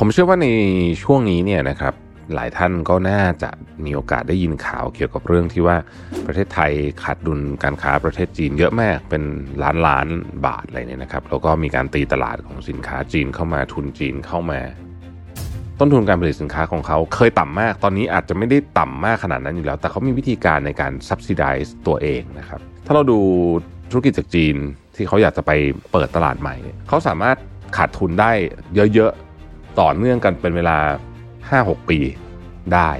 ผมเชื่อว่าในช่วงนี้เนี่ยนะครับหลายท่านก็น่าจะมีโอกาสได้ยินข่าวเกี่ยวกับเรื่องที่ว่าประเทศไทยขาดดุลการค้าประเทศจีนเยอะมากเป็นล้านล้านบาทอะไรเนี่ยนะครับแล้วก็มีการตีตลาดของสินค้าจีนเข้ามาทุนจีนเข้ามา ต้นทุนการผลิตสินค้าของเขาเคยต่ำมาก ตอนนี้อาจจะไม่ได้ต่ำมากขนาดนั้นอยู่แล้ว แต่เขามีวิธีการในการ subsidize ตัวเองนะครับถ้าเราดูธุรกิจจากจีนที่เขาอยากจะไปเปิดตลาดใหม่เนี่ยเขาสามารถขาดทุนได้เยอะๆ ต่อเนื่องกันเป็นเวลา 5-6 ปีได้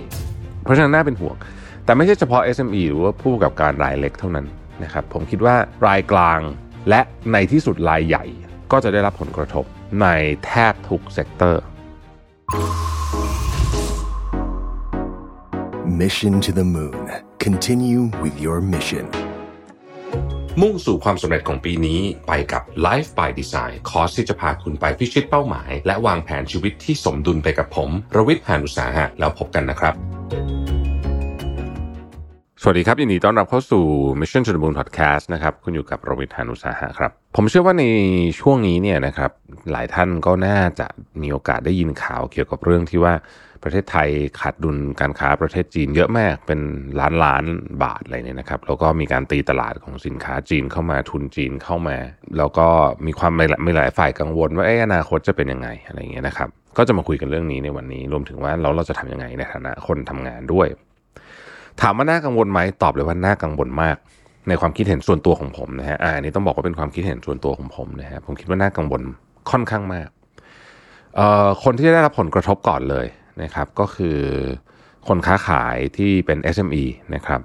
เพราะฉะนั้นน่าเป็นห่วง แต่ไม่ใช่เฉพาะ SME หรือว่าผู้ประกอบการรายเล็กเท่านั้นนะครับผมคิดว่ารายกลางและในที่สุดรายใหญ่ก็จะได้รับผลกระทบในแทบทุกเซกเตอร์ Mission to the Moon. Continue with your mission. มุ่งสู่ความสำเร็จของปีนี้ไปกับ Life by Design คอร์สที่จะพาคุณไปพิชิตเป้าหมาย และวางแผนชีวิตที่สมดุลไปกับผม รวิทย์หานุสาหะแล้วพบกันนะครับ วัสดีครับยินดีต้อนรับเข้าสู่ Mission to the Moon Podcast นะครับคุณอยู่กับโรวิทานุสาหะครับ ผมเชื่อว่าในช่วงนี้เนี่ยนะครับหลายท่านก็น่าจะมีโอกาสได้ยินข่าวเกี่ยวกับเรื่องที่ว่าประเทศไทยขาดดุลการค้าประเทศจีนเยอะมากเป็นล้านล้านบาทอะไรเนี่ยนะครับแล้วก็มีการตีตลาดของสินค้าจีนเข้ามาทุนจีนเข้ามา แล้วก็มีความไม่หลายฝ่ายกังวล ว่าอนาคตจะเป็นยังไงอะไรเงี้ยนะครับก็จะมาคุยกันเรื่องนี้ในวันนี้ รวมถึงว่าเราเราจะทำยังไงในฐานะคนทำงานด้วย ถามว่าน่ากังวลไหมตอบเลยว่าน่ากังวลมาก ในความคิดเห็นส่วนตัวของผมนะฮะอันนี้ต้องบอกว่าเป็นความคิดเห็นส่วนตัวของผมนะฮะผมคิดว่าน่ากังวลค่อนข้างมากเอ่อคนที่ได้รับผลกระทบก่อนเลยนะครับก็คือคนค้าขายที่เป็น SME นะครับ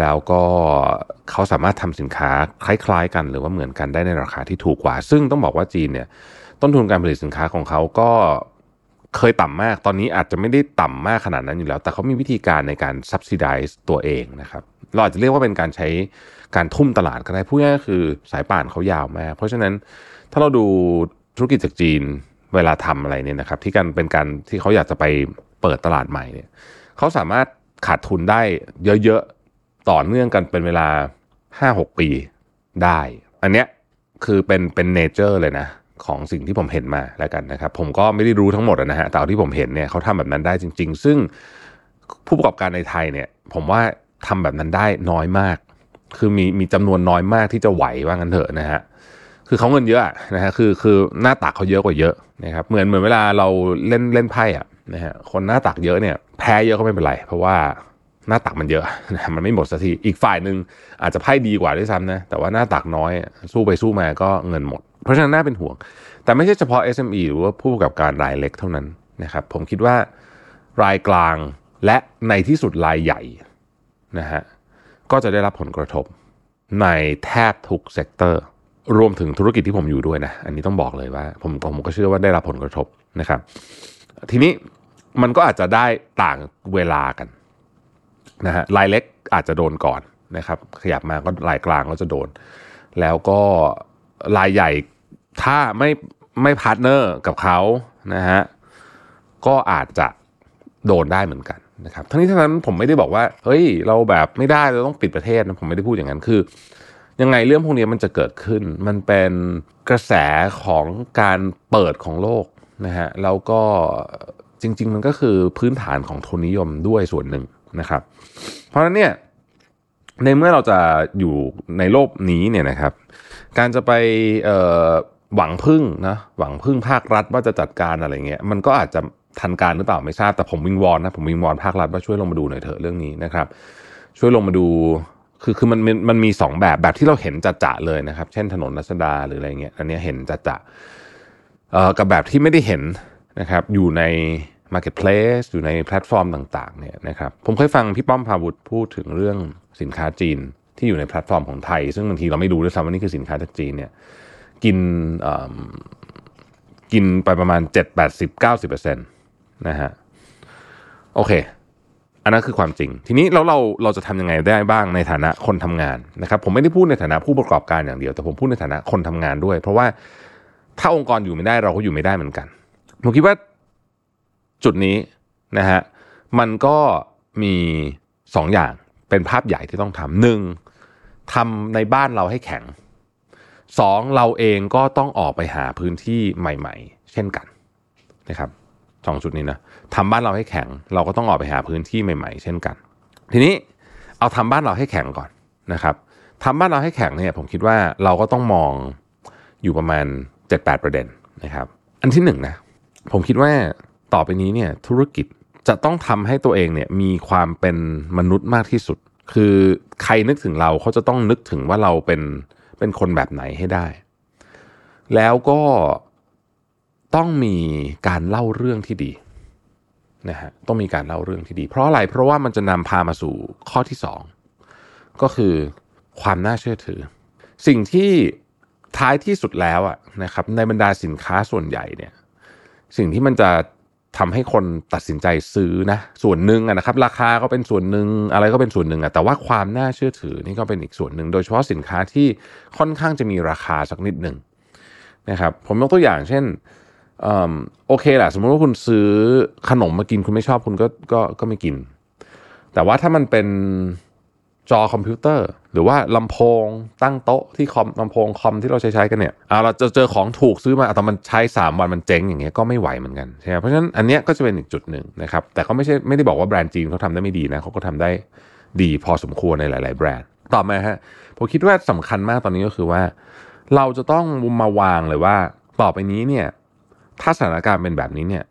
แล้วก็เขาสามารถทำสินค้าคล้ายๆ กัน หรือว่าเหมือนกันได้ในราคาที่ถูกกว่า ซึ่งต้องบอกว่าจีนเนี่ยต้นทุนการผลิตสินค้าของเขาก็ เคยต่ำมาก ตอนนี้อาจจะไม่ได้ต่ำมากขนาดนั้นอยู่แล้ว แต่เขามีวิธีการในการ subsidize ตัวเองนะครับ เราอาจจะเรียกว่าเป็นการใช้การทุ่มตลาดก็ได้พูดง่ายๆคือสายป่านเขายาวมาก เพราะฉะนั้นถ้าเราดูธุรกิจจากจีนเวลาทำอะไรเนี่ยนะครับ ที่การเป็นการที่เขาอยากจะไปเปิดตลาดใหม่เนี่ยเขาสามารถขาดทุนได้เยอะๆ ต่อเนื่องกันเป็นเวลา 5-6 ปีได้ อันเนี้ยคือเป็นเป็นเนเจอร์เลยนะ ของสิ่งที่ผมเห็นมาแล้วกันนะครับ ผมก็ไม่ได้รู้ทั้งหมดนะฮะแต่ที่ผมเห็นเนี่ยเขาทำแบบนั้นได้จริง ๆ ซึ่งผู้ประกอบการในไทยเนี่ย ผมว่าทำแบบนั้นได้น้อยมาก คือมีมีจำนวนน้อยมากที่จะไหวว่างั้นเถอะนะฮะคือเขาเงินเยอะนะฮะคือคือหน้าตักเขาเยอะกว่าเยอะนะครับเหมือนเหมือนเวลาเราเล่นเล่นไพ่อะนะฮะคนหน้าตักเยอะเนี่ยแพ้เยอะก็ไม่เป็นไร เพราะว่าหน้าตักมันเยอะนะมันไม่หมดสักทีอีกฝ่ายหนึ่งอาจจะไพ่ดีกว่าด้วยซ้ำนะแต่ว่าหน้าตักน้อยสู้ไปสู้มาก็เงินหมด เพราะฉะนั้นน่าเป็นห่วง แต่ไม่ใช่เฉพาะ SME หรือว่าผู้ประกอบการรายเล็กเท่านั้นนะครับ ผมคิดว่ารายกลางและในที่สุดรายใหญ่นะฮะก็จะได้รับผลกระทบในแทบทุก sector รวมถึงธุรกิจที่ผมอยู่ด้วยนะ อันนี้ต้องบอกเลยว่า ผมผมก็เชื่อว่าได้รับผลกระทบนะครับ ทีนี้มันก็อาจจะได้ต่างเวลากันนะฮะรายเล็กอาจจะโดนก่อนนะครับ ขยับมาก็รายกลางก็จะโดน แล้วก็รายใหญ่ ถ้าไม่ไม่ partner กับเขานะฮะก็อาจจะโดนได้เหมือนกันนะครับทั้งนี้ทั้งนั้นผมไม่ได้บอกว่าเฮ้ยเราแบบไม่ได้เราต้องปิดประเทศนะผมไม่ได้พูดอย่างนั้นคือ ยังไงเรื่องพวกนี้มันจะเกิดขึ้น มันเป็นกระแสของการเปิดของโลกนะฮะแล้วก็จริง ๆ มันก็คือพื้นฐานของทุนนิยมด้วยส่วนหนึ่งนะครับ เพราะฉะนั้นเนี่ยในเมื่อเราจะอยู่ในโลกนี้เนี่ยนะครับ การจะไป หวังพึ่งนะหวังพึ่งภาครัฐว่าจะจัดการอะไรเงี้ยมันก็อาจจะทันการหรือเปล่าไม่ทราบแต่ผมวิงวอนนะผมวิงวอนภาครัฐว่าช่วยลงมาดูหน่อยเถอะเรื่องนี้นะครับ ช่วยลงมาดูคือคือมันมันมีสองแบบแบบที่เราเห็นจะจะเลยนะครับ เช่นถนนรัชดาหรืออะไรเงี้ยอันนี้เห็นจะจะเอ่อกับแบบที่ไม่ได้เห็นนะครับอยู่ใน marketplace อยู่ในแพลตฟอร์มต่างๆเนี่ยนะครับผมเคยฟังพี่ป้อมภาวุธพูดถึงเรื่องสินค้าจีนที่อยู่ในแพลตฟอร์มของไทย ซึ่งบางทีเราไม่รู้ด้วยซ้ำว่านี่คือสินค้าจากจีนเนี่ย กินกินไปประมาณ 7 80 90%นะฮะโอเค อันนั้นคือความจริง ทีนี้แล้วเราเราจะทำยังไงได้บ้างในฐานะคนทำงานนะครับผมไม่ได้พูดในฐานะผู้ประกอบการอย่างเดียว แต่ผมพูดในฐานะคนทำงานด้วย เพราะว่าถ้าองค์กรอยู่ไม่ได้เราก็อยู่ไม่ได้เหมือนกันผมคิดว่าจุดนี้นะฮะมันก็มีสองอย่างเป็นภาพใหญ่ที่ต้องทำหนึ่งทำในบ้านเราให้แข็ง สองเราเองก็ต้องออกไปหาพื้นที่ใหม่ ๆ เช่นกันนะครับสองจุดนี้นะทำบ้านเราให้แข็ง เราก็ต้องออกไปหาพื้นที่ใหม่ ๆ เช่นกัน ทีนี้เอาทำบ้านเราให้แข็งก่อนนะครับทำบ้านเราให้แข็งเนี่ยผมคิดว่าเราก็ต้องมองอยู่ประมาณ 7-8 ประเด็นนะครับ อันที่หนึ่งนะผมคิดว่าต่อไปนี้เนี่ยธุรกิจจะต้องทำให้ตัวเองเนี่ยมีความเป็นมนุษย์มากที่สุด คือใครนึกถึงเราเขาจะต้องนึกถึงว่าเราเป็น เป็นคนแบบไหนให้ได้ แล้วก็ต้องมีการเล่าเรื่องที่ดีนะฮะต้องมีการเล่าเรื่องที่ดี เพราะอะไรเพราะว่ามันจะนำพามาสู่ข้อที่สองก็คือความน่าเชื่อถือ สิ่งที่ท้ายที่สุดแล้วอะนะครับในบรรดาสินค้าส่วนใหญ่เนี่ยสิ่งที่มันจะ ทำให้คนตัดสินใจซื้อนะส่วนหนึ่งนะครับ ราคาก็เป็นส่วนหนึ่งอะไรก็เป็นส่วนหนึ่งอะแต่ว่าความน่าเชื่อถือนี่ก็เป็นอีกส่วนหนึ่ง โดยเฉพาะสินค้าที่ค่อนข้างจะมีราคาสักนิดหนึ่งนะครับผมยกตัวอย่างเช่นโอเคแหละสมมติว่าคุณซื้อขนมมากินคุณไม่ชอบคุณก็ก็ก็ไม่กิน แต่ว่าถ้ามันเป็น จอคอมพิวเตอร์ หรือว่าลำโพงตั้งโต๊ะที่คอมลำโพงคอมที่เราใช้ใช้กันเนี่ยเอาเราจะเจอของถูกซื้อมาแต่มันใช้ 3 วันมันเจ๊งอย่างเงี้ยก็ไม่ไหวเหมือนกันใช่ไหมเพราะฉะนั้นอันเนี้ยก็จะเป็นอีกจุดหนึ่งนะครับแต่เขาไม่ใช่ไม่ได้บอกว่าแบรนด์จีนเขาทำได้ไม่ดีนะเขาก็ทำได้ดีพอสมควรในหลาย ๆ แบรนด์ต่อมาฮะผมคิดว่าสำคัญมากตอนนี้ก็คือว่า เราจะต้องมาวางเลยว่าต่อไปนี้เนี่ยถ้าสถานการณ์เป็นแบบนี้เนี่ย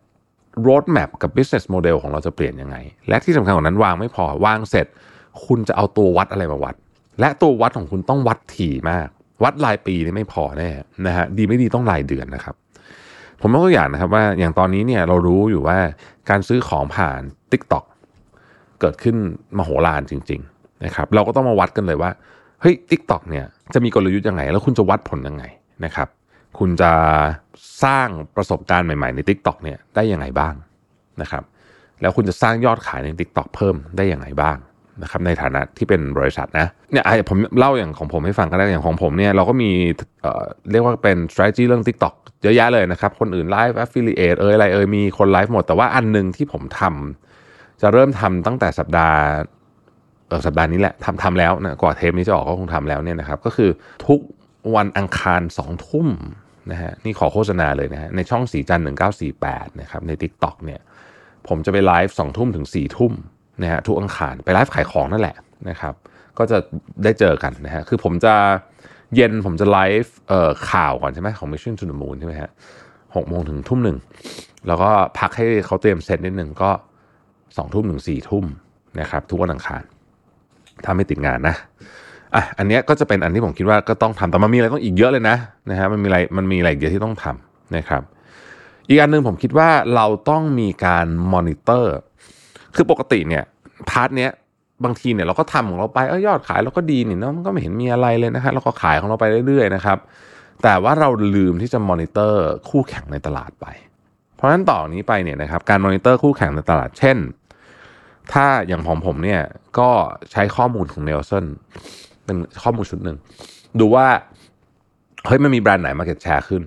road map กับ business model ของเราจะเปลี่ยนยังไง และที่สำคัญกว่านั้นวางไม่พอวางเสร็จ คุณจะเอาตัววัดอะไรมาวัด และตัววัดของคุณต้องวัดถี่มาก วัดรายปีนี่ไม่พอแน่นะฮะดีไม่ดีต้องรายเดือนนะครับ ผมยกตัวอย่างนะครับว่าอย่างตอนนี้เนี่ยเรารู้อยู่ว่าการซื้อของผ่าน TikTok เกิดขึ้นมโหฬารจริง ๆนะครับ เราก็ต้องมาวัดกันเลยว่าเฮ้ย TikTok เนี่ยจะมีกลยุทธ์ยังไง แล้วคุณจะวัดผลยังไงนะครับคุณจะสร้างประสบการณ์ใหม่ๆใน TikTok เนี่ยได้ยังไงบ้างนะครับ แล้วคุณจะสร้างยอดขายใน TikTok เพิ่มได้ยังไงบ้าง นะครับในฐานะที่เป็นบริษัทนะเนี่ยผมเล่าอย่างของผมให้ฟังก็ได้อย่างของผมเนี่ยเราก็มีเเรียกว่าเป็น strategy เรื่อง TikTok เยอะแยะเลยนะครับ คนอื่นไลฟ์ affiliate เอยอะไรเอยมีคนไลฟ์หมด แต่ว่าอันหนึ่งที่ผมทำจะเริ่มทำตั้งแต่สัปดาห์เออสัปดาห์นี้แหละทำทำแล้วนะกว่าเทปนี้จะออกก็คงทำแล้วเนี่ยนะครับก็คือทุกวันอังคารสองทุ่มนะฮะนี่ขอโฆษณาเลยนะฮะในช่องสีจันหนึ่งเก้าสี่แปดนะครับใน TikTok เนี่ยผมจะไปไลฟ์สองทุ่มถึงสี่ทุ่ม นะฮะทุกอังคารไปไลฟ์ขายของนั่นแหละนะครับ ก็จะได้เจอกันนะฮะคือผมจะเย็นผมจะไลฟ์ข่าวก่อนใช่ไหมของ Mission to the Moon ใช่ไหมฮะหกโมงถึงทุ่มหนึ่ง แล้วก็พักให้เขาเตรียมเซตนิดหนึ่งก็สองทุ่มถึงสี่ทุ่มนะครับ ทุกวันอังคารถ้าไม่ติดงานนะอะอันนี้ก็จะเป็นอันที่ผมคิดว่าก็ต้องทำแต่มันมีอะไรต้องอีกเยอะเลยนะนะฮะมันมีอะไรมันมีอะไรเยอะที่ต้องทำนะครับ อีกอันหนึ่งผมคิดว่าเราต้องมีการมอนิเตอร์ คือปกติเนี่ย part เนี้ยบางทีเนี่ยเราก็ทำของเราไปเออยอดขายเราก็ดีนี่เนาะมันก็ไม่เห็นมีอะไรเลยนะฮะเราก็ขายของเราไปเรื่อยๆนะครับแต่ว่าเราลืมที่จะมอนิเตอร์คู่แข่งในตลาดไป เพราะฉะนั้นต่อนี้ไปเนี่ยนะครับการมอนิเตอร์คู่แข่งในตลาดเช่น ถ้าอย่างของผมเนี่ยก็ใช้ข้อมูลของ Nielsen เป็นข้อมูลชุดหนึ่ง ดูว่าเฮ้ยมันมีแบรนด์ไหน market share ขึ้น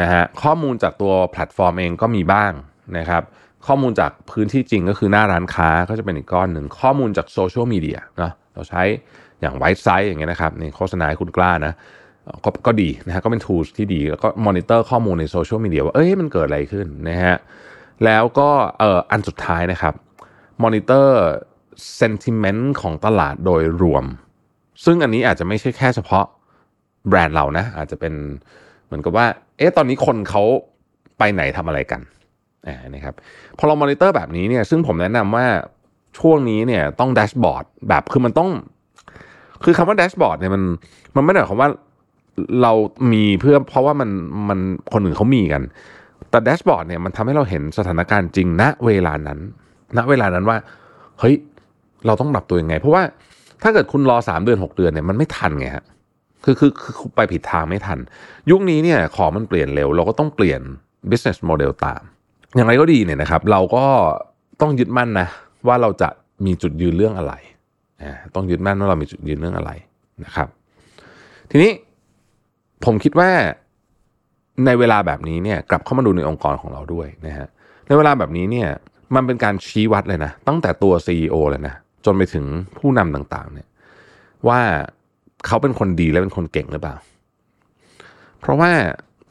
นะฮะข้อมูลจากตัวแพลตฟอร์มเองก็มีบ้างนะครับ ข้อมูลจากพื้นที่จริงก็คือหน้าร้านค้าก็จะเป็นอีกก้อนหนึ่งข้อมูลจากโซเชียลมีเดียนะเราใช้อย่าง Wisesight อย่างเงี้ยนะครับนี่โฆษณาคุณกล้านะก็ดีนะฮะก็เป็น tools ที่ดี แล้วก็มอนิเตอร์ข้อมูลในโซเชียลมีเดียว่าเอ้ยมันเกิดอะไรขึ้นนะฮะแล้วก็เอ่ออันสุดท้ายนะครับ monitor sentiment ของตลาดโดยรวม ซึ่งอันนี้อาจจะไม่ใช่แค่เฉพาะแบรนด์เรานะอาจจะเป็นเหมือนกับว่าเอ๊ะตอนนี้คนเขาไปไหนทำอะไรกัน นะครับพอเรามอนิเตอร์แบบนี้เนี่ยซึ่งผมแนะนำว่าช่วงนี้เนี่ยต้อง dashboard แบบคือมันต้อง คือคำว่า dashboard เนี่ยมันมันไม่ได้หมายความว่าเรามีเพื่อเพราะว่ามันมันคนอื่นเขามีกัน แต่ dashboard เนี่ยมันทำให้เราเห็นสถานการณ์จริงณเวลานั้น ณเวลานั้นว่า เฮ้ย เราต้องปรับตัวยังไง เพราะว่าถ้าเกิดคุณรอสามเดือนหกเดือนเนี่ยมันไม่ทันไงฮะคือคือคือไปผิดทางไม่ทัน ยุคนี้เนี่ยของมันเปลี่ยนเร็ว เราก็ต้องเปลี่ยน business model ตาม อย่างไรก็ดีเนี่ยนะครับ เราก็ต้องยึดมั่นนะว่าเราจะมีจุดยืนเรื่องอะไรต้องยึดมั่นว่าเรามีจุดยืนเรื่องอะไรนะครับ ทีนี้ผมคิดว่าในเวลาแบบนี้เนี่ยกลับเข้ามาดูในองค์กรของเราด้วยนะฮะในเวลาแบบนี้เนี่ยมันเป็นการชี้วัดเลยนะ ตั้งแต่ตัว CEO เลยนะ จนไปถึงผู้นำต่างๆ เนี่ย ว่าเขาเป็นคนดีและเป็นคนเก่งหรือเปล่า เพราะว่า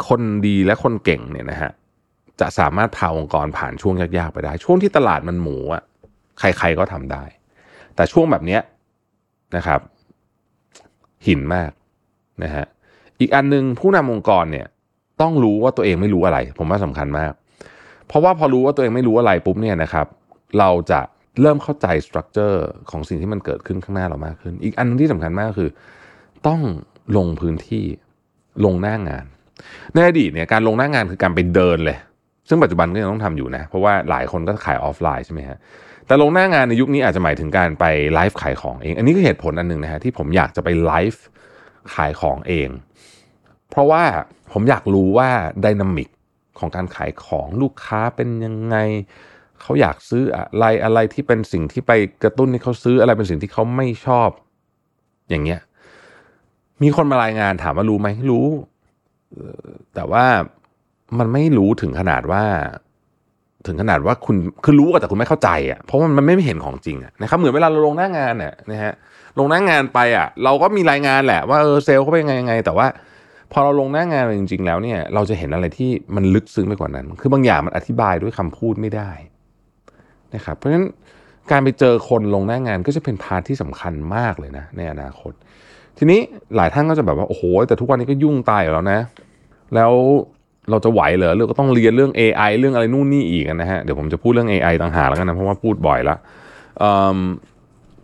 คนดีและคนเก่งเนี่ยนะฮะ จะสามารถพาองค์กรผ่านช่วงยากๆไปได้ ช่วงที่ตลาดมันหมูอะใครๆก็ทำได้ แต่ช่วงแบบเนี้ยนะครับ หินมากนะฮะอีกอันนึงผู้นำองค์กรเนี่ย ต้องรู้ว่าตัวเองไม่รู้อะไร ผมว่าสำคัญมาก เพราะว่าพอรู้ว่าตัวเองไม่รู้อะไรปุ๊บเนี่ยนะครับ เราจะเริ่มเข้าใจ structure ของสิ่งที่มันเกิดขึ้นข้างหน้าเรามากขึ้น อีกอันนึงที่สำคัญมากคือ ต้องลงพื้นที่ลงหน้างงานในอดีตเนี่ยการลงหน้างานคือการไปเดินเลย ซึ่งปัจจุบันก็ยังต้องทำอยู่นะ เพราะว่าหลายคนก็ขายออฟไลน์ใช่ไหมฮะแต่ลงหน้างานในยุคนี้อาจจะหมายถึงการไปไลฟ์ขายของเอง อันนี้ก็เหตุผลอันหนึ่งนะฮะที่ผมอยากจะไปไลฟ์ขายของเอง เพราะว่าผมอยากรู้ว่าดินามิกของการขายของลูกค้าเป็นยังไง เขาอยากซื้ออะไรอะไรที่เป็นสิ่งที่ไปกระตุ้นให้เขาซื้ออะไรเป็นสิ่งที่เขาไม่ชอบ อย่างเงี้ยมีคนมารายงานถามว่ารู้ไหมรู้ แต่ว่า มันไม่รู้ถึงขนาดว่า ถึงขนาดว่าคุณคือรู้แต่คุณไม่เข้าใจอะเพราะว่ามันไม่เห็นของจริงอะนะครับเหมือนเวลาเราลงหน้างานเนี่ยนะฮะลงหน้างานไปอะ เราก็มีรายงานแหละว่าเออเซลล์เขาเป็นยังไงยังไง แต่ว่าพอเราลงหน้างานจริง ๆ แล้วเนี่ย เราจะเห็นอะไรที่มันลึกซึ้งไปกว่านั้น คือบางอย่างมันอธิบายด้วยคำพูดไม่ได้นะครับเพราะฉะนั้นการไปเจอคนลงหน้างานก็จะเป็น part ที่สำคัญมากเลยนะในอนาคต ทีนี้หลายท่านก็จะแบบว่าโอ้โหแต่ทุกวันนี้ก็ยุ่งตายอยู่แล้วนะ แล้ว เราจะไหวเหรอเราก็ต้องเรียนเรื่อง AI เรื่องอะไรนู่นนี่อีกนะฮะ เดี๋ยวผมจะพูดเรื่อง AI ต่างหากแล้วกันนะเพราะว่าพูดบ่อยละ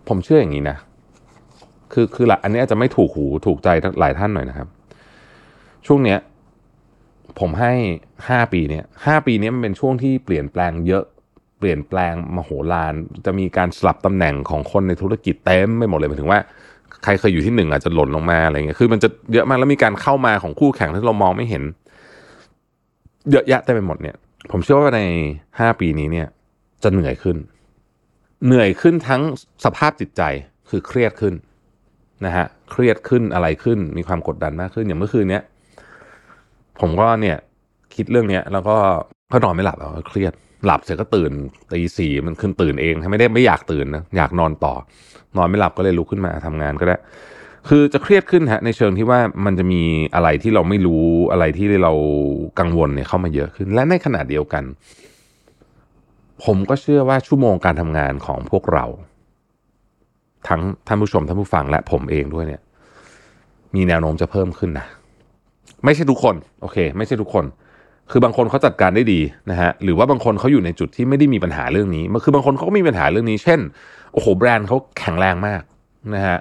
ผมเชื่ออย่างนี้นะ คือคือหละอันนี้อาจจะไม่ถูกหูถูกใจหลายท่านหน่อยนะครับ ช่วงเนี้ยผมให้ห้าปีเนี้ยห้าปีเนี้ยมันเป็นช่วงที่เปลี่ยนแปลงเยอะเปลี่ยนแปลงมโหฬารจะมีการสลับตำแหน่งของคนในธุรกิจเต็มไปหมดเลยหมายถึงว่าใครเคยอยู่ที่หนึ่งอาจจะหล่นลงมาอะไรเงี้ยคือมันจะเยอะมากแล้วมีการเข้ามาของคู่แข่งที่เรามองไม่เห็น เยอะแยะเต็มไปหมดเนี่ย ผมเชื่อว่าในห้าปีนี้เนี่ย จะเหนื่อยขึ้น เหนื่อยขึ้นทั้งสภาพจิตใจคือเครียดขึ้นนะฮะเครียดขึ้นอะไรขึ้น มีความกดดันมากขึ้นอย่างเมื่อคืนเนี้ยผมก็เนี่ย คิดเรื่องเนี้ย แล้วก็ก็นอนไม่หลับแล้วเครียดหลับเสร็จก็ตื่นตีสี่มันขึ้นตื่นเองไม่ได้ไม่อยากตื่นนะอยากนอนต่อ นอนไม่หลับก็เลยลุกขึ้นมาทำงานก็ได้ คือจะเครียดขึ้นฮะในเชิงที่ว่ามันจะมีอะไรที่เราไม่รู้อะไรที่เรากังวลเนี่ยเข้ามาเยอะขึ้น และในขณะเดียวกัน ผมก็เชื่อว่าชั่วโมงการทำงานของพวกเรา ทั้งท่านผู้ชมท่านผู้ฟังและผมเองด้วยเนี่ย มีแนวโน้มจะเพิ่มขึ้นนะไม่ใช่ทุกคน โอเค ไม่ใช่ทุกคน คือบางคนเขาจัดการได้ดีนะฮะหรือว่าบางคนเขาอยู่ในจุดที่ไม่ได้มีปัญหาเรื่องนี้มันคือบางคนเขาก็มีปัญหาเรื่องนี้ เช่นโอ้โหแบรนด์เขาแข็งแรงมากนะฮะ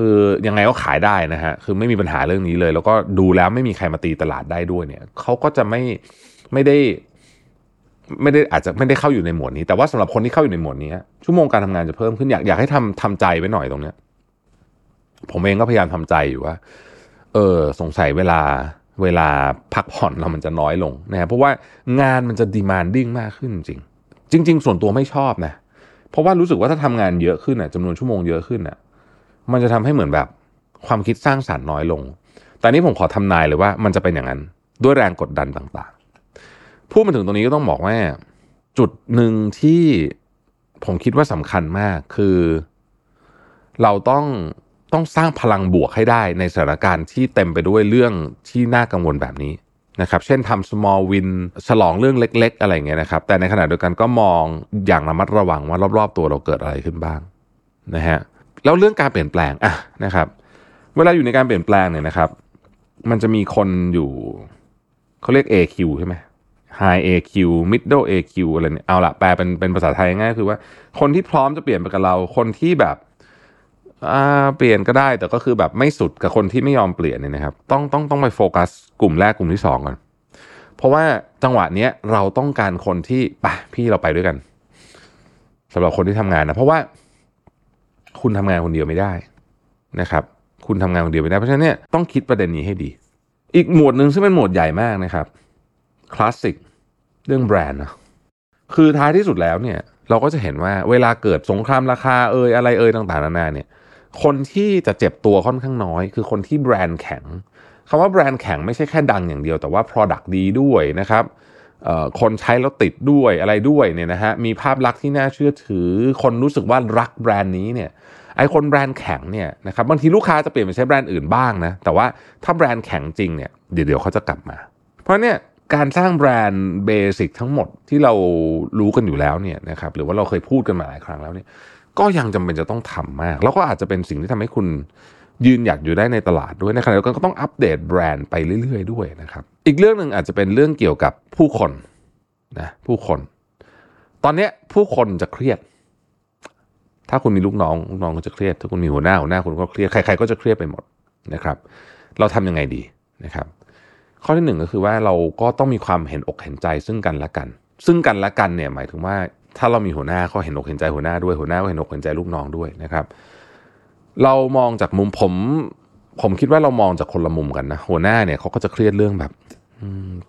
คือยังไงก็ขายได้นะฮะคือไม่มีปัญหาเรื่องนี้เลย แล้วก็ดูแล้วไม่มีใครมาตีตลาดได้ด้วยเนี่ยเขาก็จะไม่ไม่ได้ ไม่ได้อาจจะไม่ได้เข้าอยู่ในหมวดนี้ แต่ว่าสำหรับคนที่เข้าอยู่ในหมวดนี้ชั่วโมงการทำงานจะเพิ่มขึ้นอยากอยากให้ทำทำใจไว้หน่อยตรงเนี้ย ผมเองก็พยายามทำใจอยู่ว่า เออ สงสัยเวลาเวลาพักผ่อนเรามันจะน้อยลงนะเพราะว่างานมันจะดีมานดิ้งมากขึ้นจริง จริง ๆ ส่วนตัวไม่ชอบนะ เพราะว่ารู้สึกว่าถ้าทำงานเยอะขึ้นอะจำนวนชั่วโมงเยอะขึ้นอะ มันจะทำให้เหมือนแบบความคิดสร้างสารรค์น้อยลง แต่นี้ผมขอทำนายเลยว่ามันจะเป็นอย่างนั้นด้วยแรงกดดันต่างๆ พูดมาถึงตรงนี้ก็ต้องบอกว่า จุดหนึ่งที่ผมคิดว่าสำคัญมากคือ เราต้องต้องสร้างพลังบวกให้ได้ในสถานการณ์ที่เต็มไปด้วยเรื่องที่น่ากังวลแบบนี้นะครับ เช่นทำ small win ฉลองเรื่องเล็ก ๆ อะไรเงี้ยนะครับ แต่ในขณะเดียวกันก็มองอย่างระมัดระวังว่ารอบ ๆ ตัวเราเกิดอะไรขึ้นบ้างนะฮะ แล้วเรื่องการเปลี่ยนแปลงอะนะครับ เวลาอยู่ในการเปลี่ยนแปลงเนี่ยนะครับ มันจะมีคนอยู่เขาเรียก AQ ใช่ไหม High AQ Middle AQ อะไรเนี่ยเอาละแปลเป็นเป็นภาษาไทยง่ายคือว่าคนที่พร้อมจะเปลี่ยนไปกับเรา คนที่แบบเปลี่ยนก็ได้แต่ก็คือแบบไม่สุดกับคนที่ไม่ยอมเปลี่ยนเนี่ยนะครับ ต้องต้องต้องไปโฟกัสกลุ่มแรกกลุ่มที่สองก่อนเพราะว่าจังหวะเนี้ยเราต้องการคนที่ไปพี่เราไปด้วยกันสำหรับคนที่ทำงานนะเพราะว่า คุณทำงานคนเดียวไม่ได้นะครับ คุณทำงานคนเดียวไม่ได้เพราะฉะนั้นเนี่ยต้องคิดประเด็นนี้ให้ดี อีกหมวดหนึ่งซึ่งเป็นหมวดใหญ่มากนะครับคลาสสิกเรื่องแบรนด์นะคือท้ายที่สุดแล้วเนี่ยเราก็จะเห็นว่าเวลาเกิดสงครามราคาเอ่ยอะไรเอ่ยต่างๆนานาเนี่ยคนที่จะเจ็บตัวค่อนข้างน้อย คือคนที่แบรนด์แข็งคำว่าแบรนด์แข็งไม่ใช่แค่ดังอย่างเดียวแต่ว่า Product ดีด้วยนะครับ คนใช้แล้วติดด้วยอะไรด้วยเนี่ยนะฮะมีภาพลักษณ์ที่น่าเชื่อถือ คนรู้สึกว่ารักแบรนด์นี้เนี่ยไอคนแบรนด์แข็งเนี่ยนะครับบางทีลูกค้าจะเปลี่ยนไปใช้แบรนด์อื่นบ้างนะแต่ว่าถ้าแบรนด์แข็งจริงเนี่ยเดี๋ยวเดี๋ยวเขาจะกลับมา เพราะเนี่ยการสร้างแบรนด์เบสิกทั้งหมดที่เรารู้กันอยู่แล้วเนี่ยนะครับหรือว่าเราเคยพูดกันมาหลายครั้งแล้วเนี่ยก็ยังจำเป็นจะต้องทำมาก แล้วก็อาจจะเป็นสิ่งที่ทำให้คุณยืนหยัดอยู่ได้ในตลาดด้วยในขณะเดียวกันก็ต้องอัปเดตแบรนด์ไปเรื่อย ๆ ด้วยนะครับ อีกเรื่องหนึ่งอาจจะเป็นเรื่องเกี่ยวกับผู้คนนะผู้คน ตอนนี้ผู้คนจะเครียด ถ้าคุณมีลูกน้องลูกน้องก็จะเครียด ถ้าคุณมีหัวหน้าหัวหน้าคุณก็เครียดใครๆก็จะเครียดไปหมดนะครับ เราทำยังไงดีนะครับ ข้อที่หนึ่งก็คือว่าเราก็ต้องมีความเห็นอกเห็นใจซึ่งกันและกัน ซึ่งกันและกันเนี่ยหมายถึงว่าถ้าเรามีหัวหน้าเขาเห็นอกเห็นใจหัวหน้าด้วยหัวหน้าก็เห็นอกเห็นใจลูกน้องด้วยนะครับ เรามองจากมุมผม ผมคิดว่าเรามองจากคนละมุมกันนะหัวหน้าเนี่ยเขาก็จะเครียดเรื่องแบบ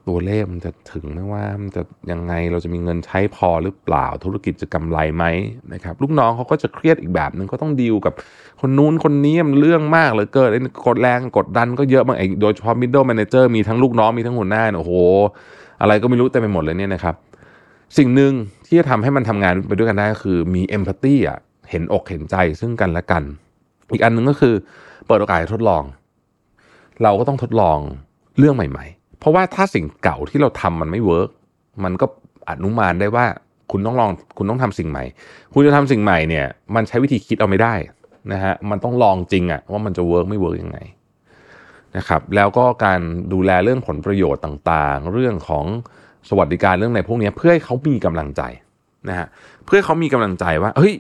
ตัวเลขมันจะถึงไหมว่ามันจะยังไงเราจะมีเงินใช้พอหรือเปล่าธุรกิจจะกำไรไหมนะครับลูกน้องเขาก็จะเครียดอีกแบบหนึ่งก็ต้องดีลกับคนนู้นคนนี้มันเรื่องมากเลยเกินไอ้กดแรงกดดันก็เยอะมากไอ้โดยเฉพาะ middle manager มีทั้งลูกน้องมีทั้งหัวหน้าเนี่ยโอ้โห อะไรก็ไม่รู้เต็มไปหมดเลยเนี่ยนะครับ สิ่งหนึ่งที่จะทำให้มันทำงานไปด้วยกันได้ก็คือมี empathy อะเห็นอกเห็นใจซึ่งกันและกัน อีกอันหนึ่งก็คือ เปิดโอกาสทดลอง เราก็ต้องทดลองเรื่องใหม่ ๆ เพราะว่าถ้าสิ่งเก่าที่เราทำมันไม่ work มันก็อนุมานได้ว่าคุณต้องลองคุณต้องทำสิ่งใหม่ คุณจะทำสิ่งใหม่เนี่ย มันใช้วิธีคิดเอาไม่ได้นะฮะมันต้องลองจริงอะว่ามันจะ work ไม่ work ยังไงนะครับแล้วก็การดูแลเรื่องผลประโยชน์ต่างๆ เรื่องของสวัสดิการเรื่องในพวกนี้เพื่อให้เขามีกำลังใจนะฮะเพื่อเขามีกำลังใจว่าเฮ้ย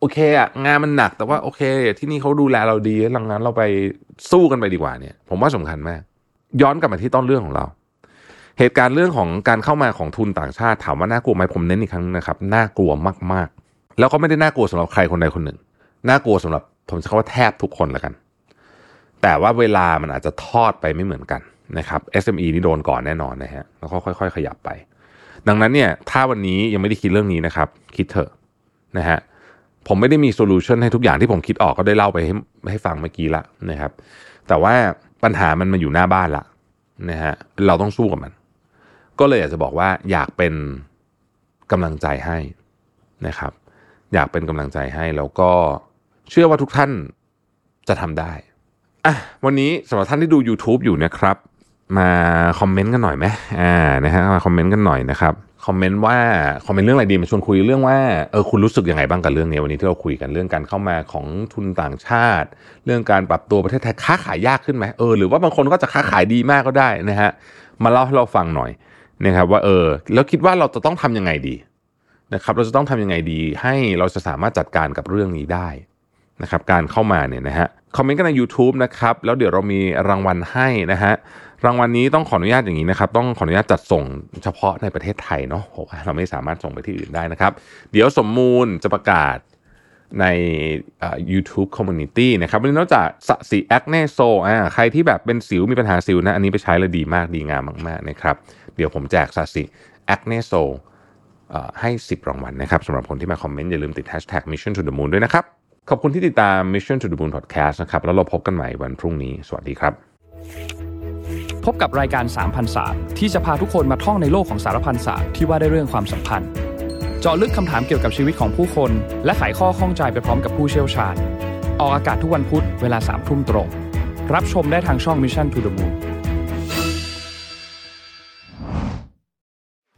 โอเคอะงานมันหนักแต่ว่าโอเค ที่นี่เขาดูแลเราดีหลังนั้นเราไปสู้กันไปดีกว่าเนี่ย ผมว่าสำคัญมาก ย้อนกลับมาที่ต้นเรื่องของเรา เหตุการณ์เรื่องของการเข้ามาของทุนต่างชาติถามว่าน่ากลัวไหมผมเน้นอีกครั้งนะครับน่ากลัวมากๆ แล้วก็ไม่ได้น่ากลัวสำหรับใครคนใดคนหนึ่งน่ากลัวสำหรับผมจะคำว่าแทบทุกคนแล้วกัน แต่ว่าเวลามันอาจจะทอดไปไม่เหมือนกันนะครับ SME นี่โดนก่อนแน่นอนนะฮะแล้วก็ค่อย ๆ ขยับไป ดังนั้นเนี่ยถ้าวันนี้ยังไม่ได้คิดเรื่องนี้นะครับ คิดเถอะนะฮะผมไม่ได้มีโซลูชันให้ทุกอย่างที่ผมคิดออกก็ได้เล่าไปให้ให้ฟังเมื่อกี้ละนะครับ แต่ว่า ปัญหามันมาอยู่หน้าบ้านละนะฮะเราต้องสู้กับมัน ก็เลยอยากจะบอกว่าอยากเป็นกำลังใจให้นะครับ อยากเป็นกำลังใจให้แล้วก็เชื่อว่าทุกท่านจะทำได้อะวันนี้สำหรับท่านที่ดู YouTube อยู่นะครับ มาคอมเมนต์กันหน่อยไหมอ่านะฮะมาคอมเมนต์กันหน่อยนะครับ คอมเมนต์ว่าคอมเมนต์เรื่องอะไรดีมาชวนคุยเรื่องว่าเออคุณรู้สึกยังไงบ้างกับเรื่องนี้วันนี้ที่เราคุยกันเรื่องการเข้ามาของทุนต่างชาติ เรื่องการปรับตัวประเทศไทยค้าขายยากขึ้นไหมเออหรือว่าบางคนก็จะค้าขายดีมากก็ได้นะฮะมาเล่าให้เราฟังหน่อยนะครับว่าเออแล้วคิดว่าเราจะต้องทำยังไงดีนะครับเราจะต้องทำยังไงดีให้เราจะสามารถจัดการกับเรื่องนี้ได้นะครับการเข้ามาเนี่ยนะฮะ คอมเมนต์กันใน YouTube นะครับ แล้วเดี๋ยวเรามีรางวัลให้นะฮะ รางวัลนี้ต้องขออนุญาตอย่างนี้นะครับ ต้องขออนุญาตจัดส่งเฉพาะในประเทศไทยเนาะเพราะว่าเราไม่สามารถส่งไปที่อื่นได้นะครับ เดี๋ยวสมมูลจะประกาศใน YouTube Community นะครับนอกจาก Sasi Acne Solอ่าใครที่แบบเป็นสิวมีปัญหาสิวนะ อันนี้ไปใช้แล้วดีมากดีงามมากๆนะครับ เดี๋ยวผมแจก Sasi Acne Sol ให้ 10 รางวัลนะครับสำหรับคนที่มาคอมเมนต์อย่าลืมติด hashtag mission to the moon ด้วยนะครับ ขอบคุณที่ติดตาม Mission to the Moon Podcast นะครับ แล้วเราพบกันใหม่วันพรุ่งนี้ สวัสดีครับ พบกับรายการสารพันศาสตร์ที่จะพาทุกคนมาท่องในโลกของสารพันศาสตร์ที่ว่าด้วยเรื่องความสัมพันธ์ เจาะลึกคำถามเกี่ยวกับชีวิตของผู้คน และไขข้อข้องใจไปพร้อมกับผู้เชี่ยวชาญ ออกอากาศทุกวันพุธเวลาสามทุ่มตรง รับชมได้ทางช่อง Mission to the Moon